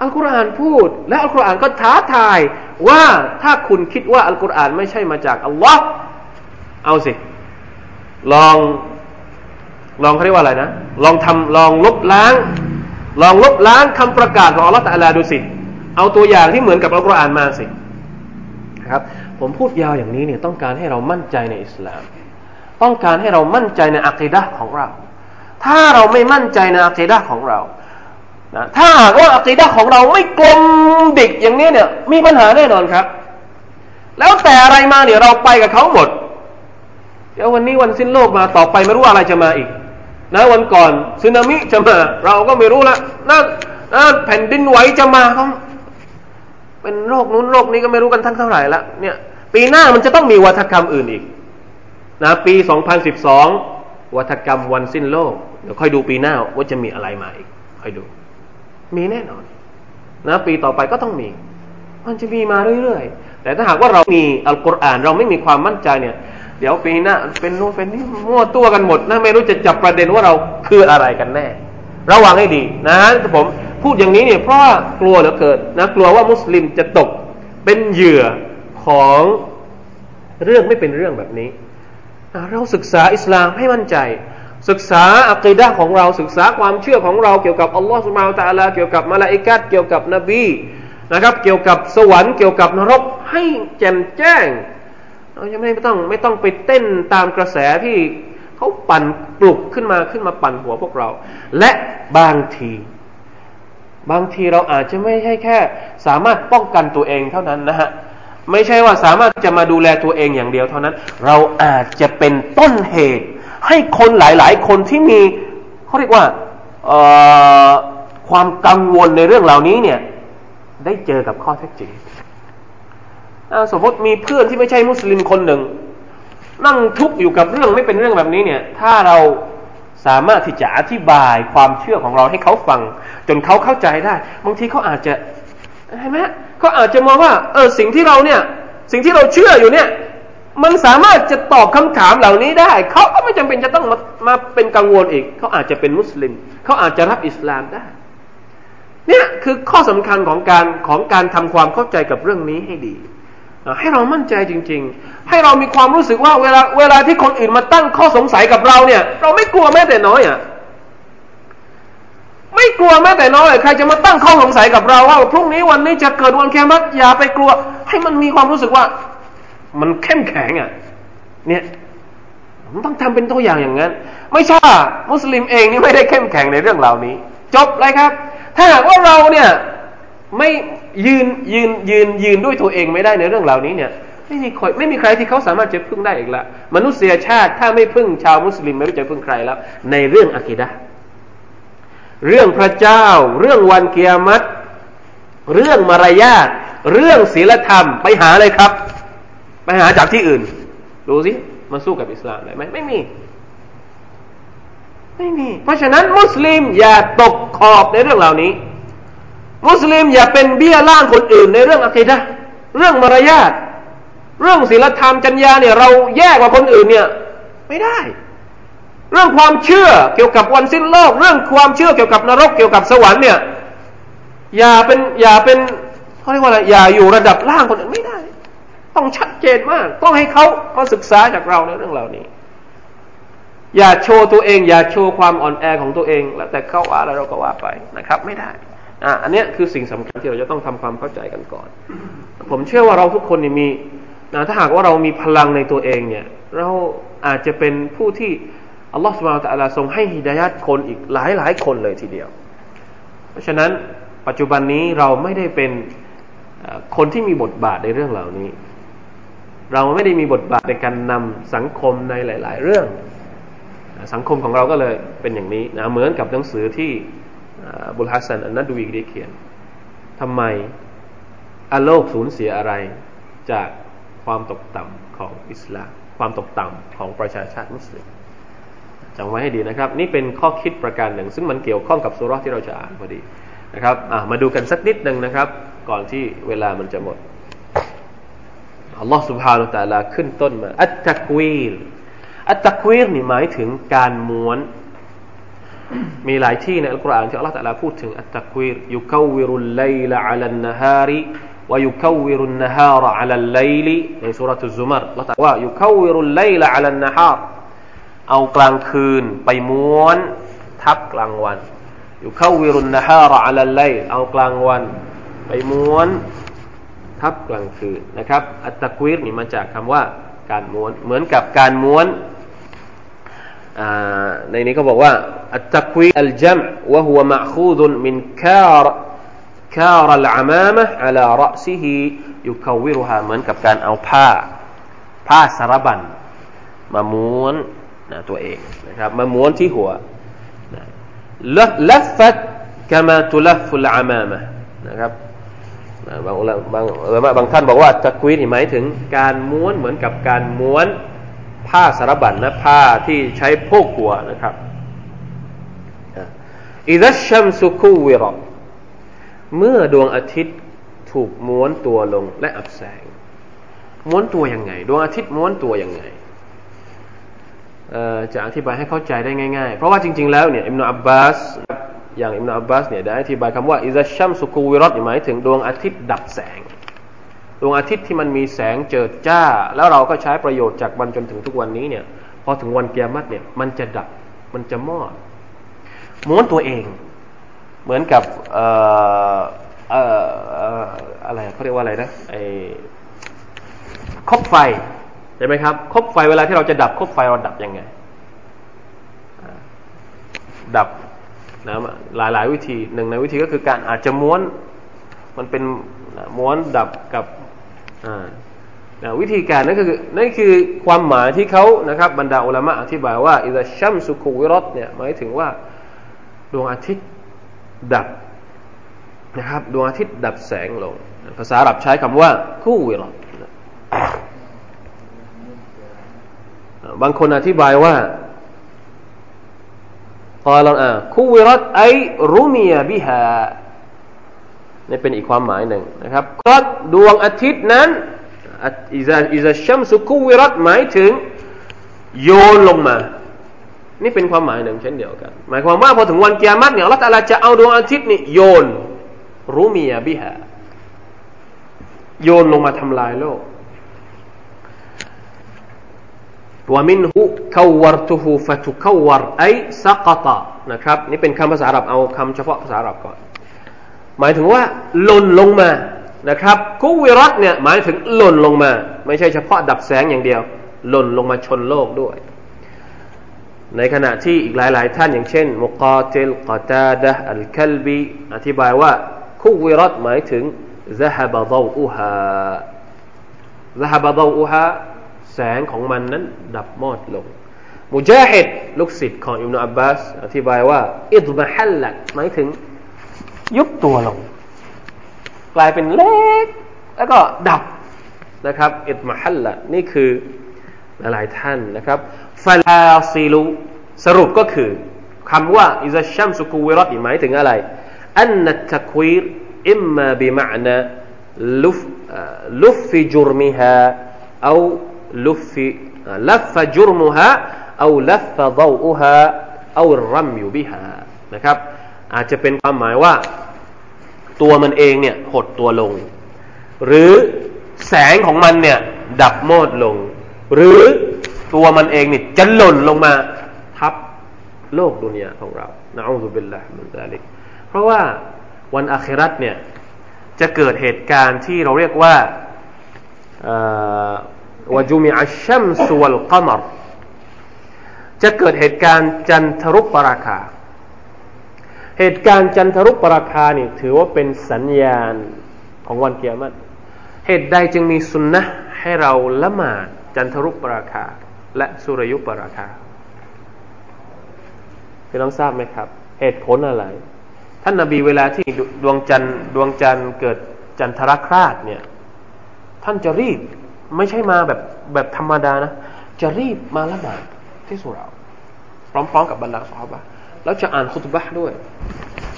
อัลกุรอานพูด และอัลกุรอานก็ท้าทายว่าถ้าคุณคิดว่าอัลกุรอานไม่ใช่มาจากอัลลอฮ์ เอาสิ ลอง ลองเขาเรียกว่าอะไรนะ ลองทำลองลบล้าง ลองลบล้างคำประกาศของอัลลอฮ์ตะลาดูสิ เอาตัวอย่างที่เหมือนกับอัลกุรอานมาสิครับ ผมพูดยาวอย่างนี้เนี่ยต้องการให้เรามั่นใจในอิสลาม ต้องการให้เรามั่นใจในอัคดะของเรา ถ้าเราไม่มั่นใจในอัคดะของเรานะถ้าหากว่าอัคดะของเราไม่กลมดิกอย่างนี้เนี่ย มีปัญหาแน่นอนครับ แล้วแต่อะไรมาเนี่ยเราไปกับเขาหมด เดี๋ยววันนี้วันสิ้นโลกมาต่อไปไม่รู้อะไรจะมาอีก นะวันก่อนสึนามิจะมา เราก็ไม่รู้ละนั่นนั่นแผ่นดินไหวจะมาเขาเป็นโรคนู้นโรคนี้ก็ไม่รู้กันทั้งเท่าไหร่ละเนี่ยปีหน้ามันจะต้องมีวัฒกรรมอื่นอีกนะปี 2012 วัฒกรรมวันสิ้นโลกเดี๋ยวค่อยดูปีหน้าว่าจะมีอะไรมาอีกค่อยดู มีแน่นอนนะปีต่อไปก็ต้องมี มันจะมีมาเรื่อยๆ แต่ถ้าหากว่าเรามีอัลกุรอาน เราไม่มีความมั่นใจเนี่ย เดี๋ยวปีหน้าเป็นโน้นเป็นนี่มั่วตัวกันหมดนะไม่รู้จะจับประเด็นว่าเราคืออะไรกันแน่ ระวังให้ดีนะผมพูดอย่างนี้เนี่ยเพราะกลัวเหลือเกินนะกลัวว่ามุสลิมจะตกเป็นเหยื่อของเรื่องไม่เป็นเรื่องแบบนี้ เราศึกษาอิสลามให้มั่นใจ ศึกษาอัคดะของเราศึกษาความเชื่อของเราเกี่ยวกับอัลลอฮฺสุบานตะลาเกี่ยวกับมาลาอิกัดเกี่ยวกับนบีนะครับ เกี่ยวกับสวรรค์เกี่ยวกับนรกให้แจ่มแจ้ง เราจะไม่ต้องไม่ต้องไปเต้นตามกระแสที่เขาปั่นปลุกขึ้นมาขึ้นมาปั่นหัวพวกเรา และบางที บางทีเราอาจจะไม่ใช่แค่ สามารถป้องกันตัวเองเท่านั้นนะฮะไม่ใช่ว่าสามารถจะมาดูแลตัวเองอย่างเดียวเท่านั้น เราอาจจะเป็นต้นเหตุ ให้คนหลาย ๆ คนที่มีเขาเรียกว่าความกังวลในเรื่องเหล่านี้เนี่ยได้เจอกับข้อเท็จจริง สมมติมีเพื่อนที่ไม่ใช่มุสลิมคนหนึ่ง นั่งทุกข์อยู่กับเรื่องไม่เป็นเรื่องแบบนี้เนี่ย ถ้าเราสามารถที่จะอธิบายความเชื่อของเราให้เขาฟัง จนเขาเข้าใจได้บางทีเขาอาจจะเห็นไหมเขาอาจจะมองว่า เออสิ่งที่เราเนี่ย สิ่งที่เราเชื่ออยู่เนี่ย มันสามารถจะตอบคำถามเหล่านี้ได้ เขาก็ไม่จำเป็นจะต้องมามาเป็นกังวลอีก เขาอาจจะเป็นมุสลิม เขาอาจจะรับอิสลามได้ เนี่ยคือข้อสำคัญของการของการทำความเข้าใจกับเรื่องนี้ให้ดี ให้เรามั่นใจจริง ๆ ให้เรามีความรู้สึกว่าเวลาเวลาที่คนอื่นมาตั้งข้อสงสัยกับเราเนี่ย เราไม่กลัวแม้แต่น้อยอะไม่กลัวแม้แต่น้อยใครจะมาตั้งข้อสงสัยกับเราว่าพรุ่งนี้วันนี้จะเกิดวันแคมัตอย่าไปกลัว ให้มันมีความรู้สึกว่า มันเข้มแข็งอะ เนี่ยมันต้องทำเป็นตัวอย่างอย่างนั้น ไม่ใช่มุสลิมเองนี่ไม่ได้เข้มแข็งในเรื่องเหล่านี้ จบเลยครับ ถ้าหากว่าเราเนี่ย ไม่ยืนยืนยืนยืนด้วยตัวเองไม่ได้ในเรื่องเหล่านี้เนี่ยไม่มีใครไม่มีใครที่เขาสามารถจะพึ่งได้อีกละมนุษยชาติถ้าไม่พึ่งชาวมุสลิมไม่รู้จะพึ่งใครแล้ว ในเรื่องอะกิดะเรื่องพระเจ้า เรื่องวันเกียรติเรื่องมารยาทเรื่องศีลธรรมไปหาเลยครับ ไปหาจากที่อื่น ดูสิมันสู้กับอิสลามได้ไหมไม่มี ไม่มี เพราะฉะนั้นมุสลิมอย่าตกขอบในเรื่องเหล่านี้ มุสลิมอย่าเป็นเบี้ยล่างคนอื่นในเรื่องอะกิดะเรื่องมารยาทเรื่องศีลธรรมจัญญาเนี่ยเราแย่กว่าคนอื่นเนี่ย ไม่ได้ เรื่องความเชื่อเกี่ยวกับวันสิ้นโลก เรื่องความเชื่อเกี่ยวกับนรกเกี่ยวกับสวรรค์เนี่ยอย่าเป็นอย่าเป็นเขาเรียกว่าอะไรอย่าอยู่ระดับล่างคนอื่นไม่ได้ ต้องชัดเจนมาก ต้องให้เขามาศึกษาจากเราในเรื่องเหล่านี้ อย่าโชว์ตัวเอง อย่าโชว์ความอ่อนแอของตัวเองแล้วแต่เขาว่าแล้วเราก็ว่าไปนะครับ ไม่ได้ อะอันนี้คือสิ่งสำคัญที่เราจะต้องทำความเข้าใจกันก่อน ผมเชื่อว่าเราทุกคนมีนะถ้าหากว่าเรามีพลังในตัวเองเนี่ย เราอาจจะเป็นผู้ที่อัลลอฮฺสุบานตะลาทรงให้ฮิดายัดคนอีกหลายหลายคนเลยทีเดียว เพราะฉะนั้นปัจจุบันนี้เราไม่ได้เป็นคนที่มีบทบาทในเรื่องเหล่านี้ เราไม่ได้มีบทบาทในการนำสังคมในหลาย ๆ เรื่อง สังคมของเราก็เลยเป็นอย่างนี้นะเหมือนกับหนังสือที่ บุลฮัสซันอันนัดดูอีกได้เขียนทำไมอโลกสูญเสียอะไรจากความตกต่ำของอิสลาม ความตกต่ำของประชาชาติมุสลิมจำไว้ให้ดีนะครับ นี่เป็นข้อคิดประการหนึ่ง ซึ่งมันเกี่ยวข้องกับสุรษที่เราจะอ่านพอดีนะครับมาดูกันสักนิดหนึ่งนะครับ ก่อนที่เวลามันจะหมดอัลลอฮ์สุบฮานุตะลาขึ้นต้นมา อัตตะกวีลอัตตะกวีลนี่หมายถึงการม้วน มีหลายที่ในอัลกุรอานที่อัลลอฮ์ตะลาพูดถึงอัตตะกวีรยุควิรุลไลละอัลนฮาริวยุควิรุนนฮาระอัลไลลิในสุรทูซุมารอัลลอฮ์ตะว่ายุควิรุลไลละอัลนฮารเอากลางคืนไปม้วน ทับกลางวันยุควิรุนนฮาระอัลไลเอากลางวัน ไปม้วน ทับกลางคืนนะครับ อัตตะกวีรนี่มาจากคำว่าการม้วนเหมือนกับการม้วน ในนี้เขาบอกว่าอัตตะกวีอัลจัมวะฮุวะมะคูดุนมินคาร์คาร์ลอามามะอัลารอซิฮิยุคาวิรุฮาเหมือนกับการเอาผ้า ผ้าสารบัญมาม้วนนะตัวเองนะครับมาม้วนที่หัวลัฟฟัดกามาตุลัฟุลอามามะนะครับบางบางบางท่านบอกว่าตะกวีนี่หมายถึงการม้วนเหมือนกับการม้วน ผ้าสารบัญนะผ้าที่ใช้โพกหัวนะครับอิดัชัมสุคูวิรเมื่อดวงอาทิตย์ถูกม้วนตัวลงและอับแสง ม้วนตัวยังไง ดวงอาทิตย์ม้วนตัวยังไงจะอธิบายให้เข้าใจได้ง่ายๆ เพราะว่าจริงๆแล้วเนี่ยอิมนาอับบาสอย่างอิมนาอับบาสเนี่ยได้อธิบายคำว่าอิซาชัมสุกูวิรอตหมายถึงดวงอาทิตย์ดับแสง วงอาทิตย์ที่มันมีแสงเจิดจ้า แล้วเราก็ใช้ประโยชน์จากมันจนถึงทุกวันนี้เนี่ยพอถึงวันเกียรติเนี่ย มันจะดับมันจะมอดม้วนตัวเอง เหมือนกับเอ่อเอ่ออะไรเขาเรียกว่าอะไรนะไอ้คบไฟใช่ไหมครับคบไฟเวลาที่เราจะดับคบไฟเราดับยังไงดับนะหลายหลายวิธีหนึ่งในวิธีก็คือการอาจจะม้วน มันเป็นม้วนดับกับ วิธีการนั่นคือนั่นคือความหมายที่เขานะครับบรรดาอุลามะอธิบายว่าอิซาชัมสุขุวิรตเนี่ยหมายถึงว่าดวงอาทิตย์ดับนะครับดวงอาทิตย์ดับแสงลง ภาษาอาหรับใช้คำว่าคู่วิรตบางคนอธิบายว่าพอเราอ่าคูวิรตไอรุมียบิฮา นี่เป็นอีกความหมายหนึ่งนะครับก็ดวงอาทิตย์นั้นอิซาอิซาชัมสุคูวิรัตหมายถึงโยนลงมา นี่เป็นความหมายหนึ่งเช่นเดียวกัน หมายความว่าพอถึงวันเกียรติเนี่ยอัลลอฮฺจะเอาดวงอาทิตย์นี่โยนรุมียบิฮาโยนลงมาทำลายโลกวามินหุคาวรตุหูฟะตุคาวรไอซักตะนะครับ นี่เป็นคำภาษาอาหรับเอาคำเฉพาะภาษาอาหรับก่อน หมายถึงว่าหล่นลงมานะครับกุวิรัตเนี่ยหมายถึงหล่นลงมา ไม่ใช่เฉพาะดับแสงอย่างเดียวหล่นลงมาชนโลกด้วย ในขณะที่อีกหลายๆท่านอย่างเช่น มุกาติลกาตาดะอัลคัลบีอธิบายว่าคุวิรัตหมายถึง ذهب ضوءها ذهب ضوءها แสงของมันนั้นดับมอดลง มุจาฮิดลูกศิษย์ของอิมนุอับบาสอธิบายว่าอิดมะฮัลลัดหมายถึง ยุบตัวลง กลายเป็นเล็ก แล้วก็ดับนะครับอิดมฮัลละนี่คือหลายท่านนะครับฟาลาซิลูสรุปก็คือคำว่าอิซาชัมสุกูวิรัตหมายถึงอะไรอันนัตะควีรอิมมาบิมะนะลุฟลุฟฟิจุรมิฮาเอาลุฟฟิลัฟฟจุรมุฮาเอาลัฟดาอุฮาเอารัมยูบิฮานะครับ อาจจะเป็นความหมายว่าตัวมันเองเนี่ยหดตัวลง หรือแสงของมันเนี่ยดับโมดลง หรือตัวมันเองนี่จะหล่นลงมาทับโลกดุนยาของเรานะอูซุบิลลามินซาลิกเพราะว่าวันอาครัตเนี่ยจะเกิดเหตุการณ์ที่เราเรียกว่าวจุมิอัชชัมสุวลกมรจะเกิดเหตุการณ์จันทรุปราคา เหตุการณ์จันทรุปราคานี่ถือว่าเป็นสัญญาณของวันเกียรติเหตุใดจึงมีสุนนะให้เราละหมาดจันทรุปราคา และสุรยุปราคาพี่น้องทราบไหมครับ เหตุผลอะไร ท่านนาบีเวลาที่ดวงจันทร์ดวงจันทร์เกิดจันทรคราชเนี่ย ท่านจะรีบไม่ใช่มาแบบแบบธรรมดานะ จะรีบมาละหมาดที่สุราพร้อมๆกับบรรดาสาวบะ แล้วจะอ่านคุตบะด้วย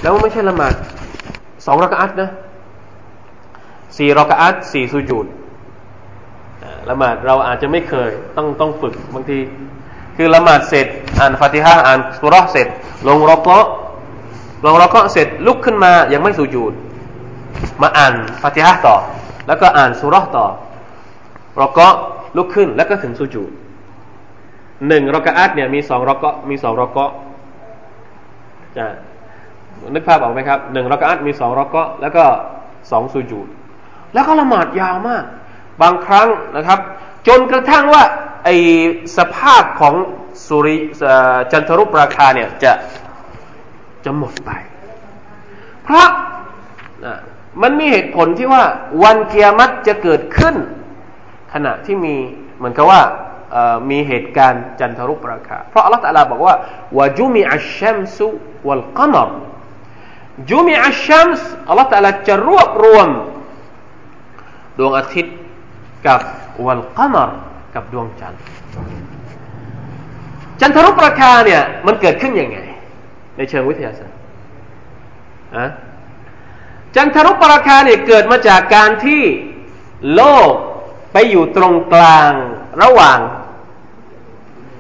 แล้วไม่ใช่ละหมาดสองรักอัตนะสี่รักอัตสี่สุญูดละหมาดเราอาจจะไม่เคยต้องต้องฝึกบางที คือละหมาดเสร็จ อ่านฟาติฮะอ่านสุรษเสร็จ ลงรอกะลงรอกะเสร็จลุกขึ้นมายังไม่สุญูดมาอ่านฟาติฮะต่อ แล้วก็อ่านสุรษต่อรอกะลุกขึ้นแล้วก็ถึงสุญูดหนึ่งรอกะอัตเนี่ยมีสองรอกะมีสองรอกะจะ นึกภาพออกไหมครับหนึ่งรอกอัตมีสองรอกะแล้วก็สองสุญูดแล้วก็ละหมาดยาวมาก บางครั้งนะครับ จนกระทั่งว่าไอสภาพของสุริจันทรุปราคาเนี่ยจะจะหมดไป เพราะมันมีเหตุผลที่ว่าวันเกียรติจะเกิดขึ้น ขณะที่มีเหมือนกับว่า มีเหตุการณ์จันทรุปราคา เพราะอัลลอฮฺตะลาบอกว่าวาจุมิอัชชัมสุวัลกมรจุมิอัชชัมส์อัลลอฮฺตะลาจะรวบรวม ดวงอาทิตย์กับวัลกมรกับดวงจันทร์ จันทรุปราคาเนี่ยมันเกิดขึ้นยังไง ในเชิงวิทยาศาสตร์อะจันทรุปราคาเนี่ยเกิดมาจากการที่โลกไปอยู่ตรงกลางระหว่าง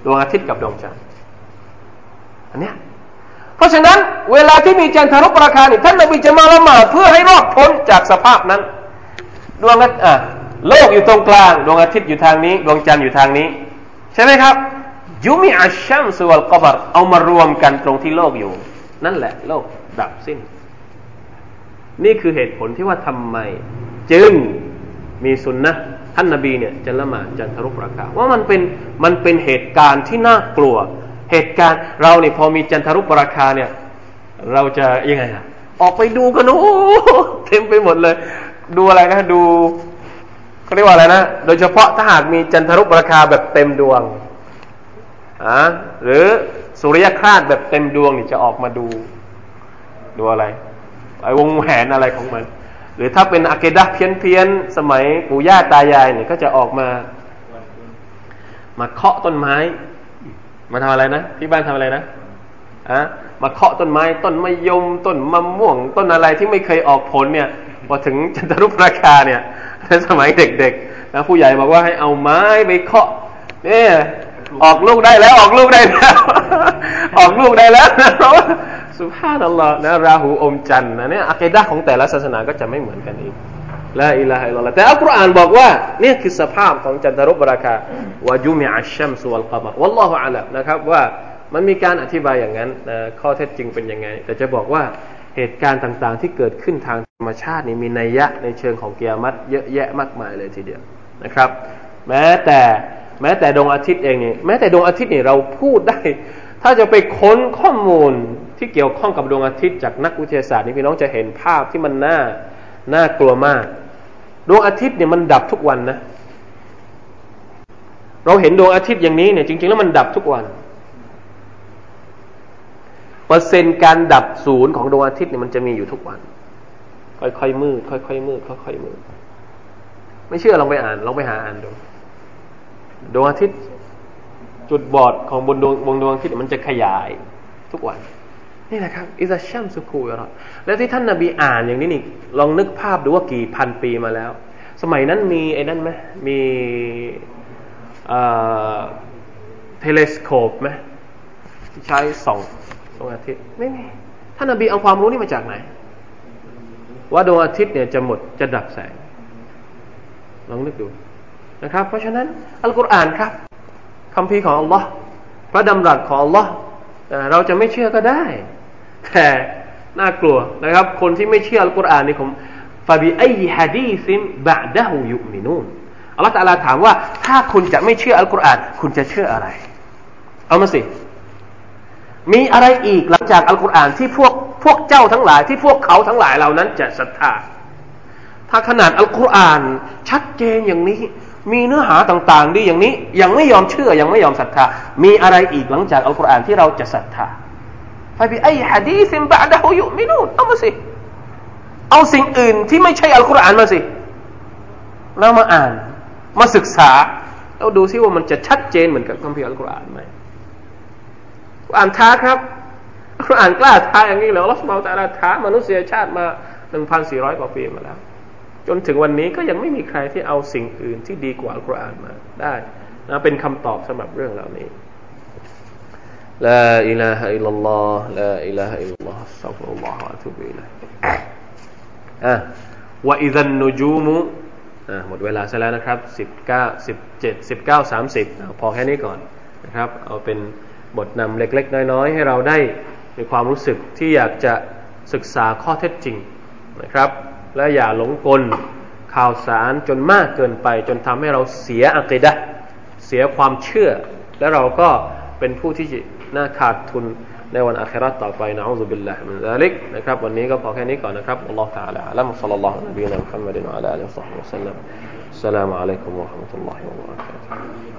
ดวงอาทิตย์กับดวงจันทร์อันเนี้ยเพราะฉะนั้นเวลาที่มีจันทรุปราคาเนี่ยท่านนบีจะมาละหมาดเพื่อให้รอดพ้นจากสภาพนั้น ดวงอะโลกอยู่ตรงกลาง ดวงอาทิตย์อยู่ทางนี้ ดวงจันทร์อยู่ทางนี้ ใช่ไหมครับยุมิอัชชัมสุวัลกบรเอามารวมกันตรงที่โลกอยู่ นั่นแหละ โลกดับสิ้น นี่คือเหตุผลที่ว่าทำไม จึงมีสุนนะ ท่านนาบีเนี่ยจะละหมาดจันทรุปราคาว่ามันเป็นมันเป็นเหตุการณ์ที่น่ากลัว เหตุการณ์เราเนี่ยพอมีจันทรุปราคาเนี่ย เราจะยังไงอะออกไปดูกันโอ้เต็มไปหมดเลย ดูอะไรนะ ดูเขาเรียกว่าอะไรนะ โดยเฉพาะถ้าหากมีจันทรุปราคาแบบเต็มดวงอ่าหรือสุริยคราสแบบเต็มดวงนี่จะออกมาดู ดูอะไรไอ้วงแหวนอะไรของมัน หรือถ้าเป็นอะเกดะเพี้ยนเพียนสมัยปู่ย่าตายายเนี่ยก็จะออกมา มาเคาะต้นไม้ มาทำอะไรนะที่บ้านทำอะไรนะอะมาเคาะต้นไม้ ต้นมะยมต้นมะม่วง ต้นอะไรที่ไม่เคยออกผลเนี่ยพอถึงจันทรุปราคาเนี่ยในสมัยเด็กๆนะผู้ใหญ่บอกว่าให้เอาไม้ไปเคาะเนี่ยออกลูกได้แล้วออกลูกได้แล้ว ออกลูกได้แล้วเพราะว่า สุภาพนัลลอฮ์นะราหูอมจันทร์นะเนี่ยอัคดะของแต่ละศาสนาก็จะไม่เหมือนกันอีกละอิลาฮิลลอฮ์แต่อัลกุรอานบอกว่านี่คือสภาพของจันทรุปราคาวาจุมิอัชชัมสุวัลกามะวัลลอฮุอาลัมนะครับว่ามันมีการอธิบายอย่างนั้นนะข้อเท็จจริงเป็นยังไง แต่จะบอกว่าเหตุการณ์ต่างๆ ที่เกิดขึ้นทางธรรมชาตินี่มีนัยยะในเชิงของเกียรติเยอะแยะมากมายเลยทีเดียวนะครับ แม้แต่แม้แต่ดวงอาทิตย์เองนี่แม้แต่ดวงอาทิตย์นี่เราพูดได้ ถ้าจะไปค้นข้อมูล ที่เกี่ยวข้องกับดวงอาทิตย์จากนักวิทยาศาสตร์นี่พี่น้องจะเห็นภาพที่มันน่าน่ากลัวมาก ดวงอาทิตย์เนี่ยมันดับทุกวันนะ เราเห็นดวงอาทิตย์อย่างนี้เนี่ยจริง ๆ แล้วมันดับทุกวัน เปอร์เซ็นต์การดับศูนย์ของดวงอาทิตย์เนี่ยมันจะมีอยู่ทุกวัน ค่อยๆมืด ค่อยๆมืดค่อยๆมืดไม่เชื่อลองไปอ่านลองไปหาอ่านดูดวงอาทิตย์จุดบอดของบนดวงบนดวงอาทิตย์มันจะขยายทุกวัน นี่นะครับอิซาชัมสุคูรอแล้วที่ท่านนาบีอ่านอย่างนี้นี่ลองนึกภาพดูว่ากี่พันปีมาแล้ว สมัยนั้นมีไอ้นั่นไหมมีเทเลสโคปไหมใช้ส่องดวงอาทิตย์ไม่มีท่านนาบีเอาความรู้นี่มาจากไหน ว่าดวงอาทิตย์เนี่ยจะหมดจะดับแสง ลองนึกดูนะครับ เพราะฉะนั้นอัลกุรอานครับคำพีของอัลลอฮ์พระดำรัสของอัลลอฮ์เราจะไม่เชื่อก็ได้ แต่น่ากลัวนะครับ คนที่ไม่เชื่ออัลกุรอานนี่ผมฟาบิไอฮะดีซิมบะดะฮูยุมินูนอัลลอฮ์ตะลาถามว่า ถ้าคุณจะไม่เชื่ออัลกุรอานคุณจะเชื่ออะไร เอามาสิ มีอะไรอีกหลังจากอัลกุรอานที่พวกพวกเจ้าทั้งหลาย ที่พวกเขาทั้งหลายเหล่านั้นจะศรัทธาถ้าขนาดอัลกุรอานชัดเจนอย่างนี้ มีเนื้อหาต่าง ๆ ดีอย่างนี้ ยังไม่ยอมเชื่อยังไม่ยอมศรัทธา มีอะไรอีกหลังจากอัลกุรอานที่เราจะศรัทธา บิไอฮะดีซิมบะดะฮุยุมินูนเอามาสิ เอาสิ่งอื่นที่ไม่ใช่อัลกุรอานมาสิ แล้วมาอ่าน มาศึกษา แล้วดูซิว่ามันจะชัดเจนเหมือนกับคัมภีร์อัลกุรอานไหมอ่านท้าครับอ่านกล้าท้าอย่างนี้แล้วอัลอสุบไบร์ตะลาท้ามนุษยชาติมาหนึ่งพันสี่ร้อยกว่าปีมาแล้ว จนถึงวันนี้ก็ยังไม่มีใครที่เอาสิ่งอื่นที่ดีกว่าอัลกุรอานมาได้นะเป็นคำตอบสำหรับเรื่องเหล่านี้ لا إله إلا الله لا إله إلا الله استغفر الله وأتوب إليه อ่ะว่าอิดันนูจูมุอ่ะหมดเวลาซะแล้วนะครับสิบเก้าสิบเจ็ดสิบเก้าสามสิบพอแค่นี้ก่อนนะครับ เอาเป็นบทนำเล็กๆ น้อยๆ ให้เราได้มีความรู้สึกที่อยากจะศึกษาข้อเท็จจริงนะครับ และอย่าหลงกลข่าวสารจนมากเกินไป จนทำให้เราเสียอักิดะเสียความเชื่อ และเราก็เป็นผู้ที่ น่าขาดทุนในวันอาคราต่อไปนะอูซุบิลลาฮิมินซาลิกนะครับวันนี้ก็พอแค่นี้ก่อนนะครับอัลลอฮฺ تعالى อัลลัมซัลลัลลอฮุอะลัยฮิวะซัลลัมมุฮัมมัดวะอะลาอาลิฮิวะซัลลัม السلام عليكم ورحمة الله وبركاته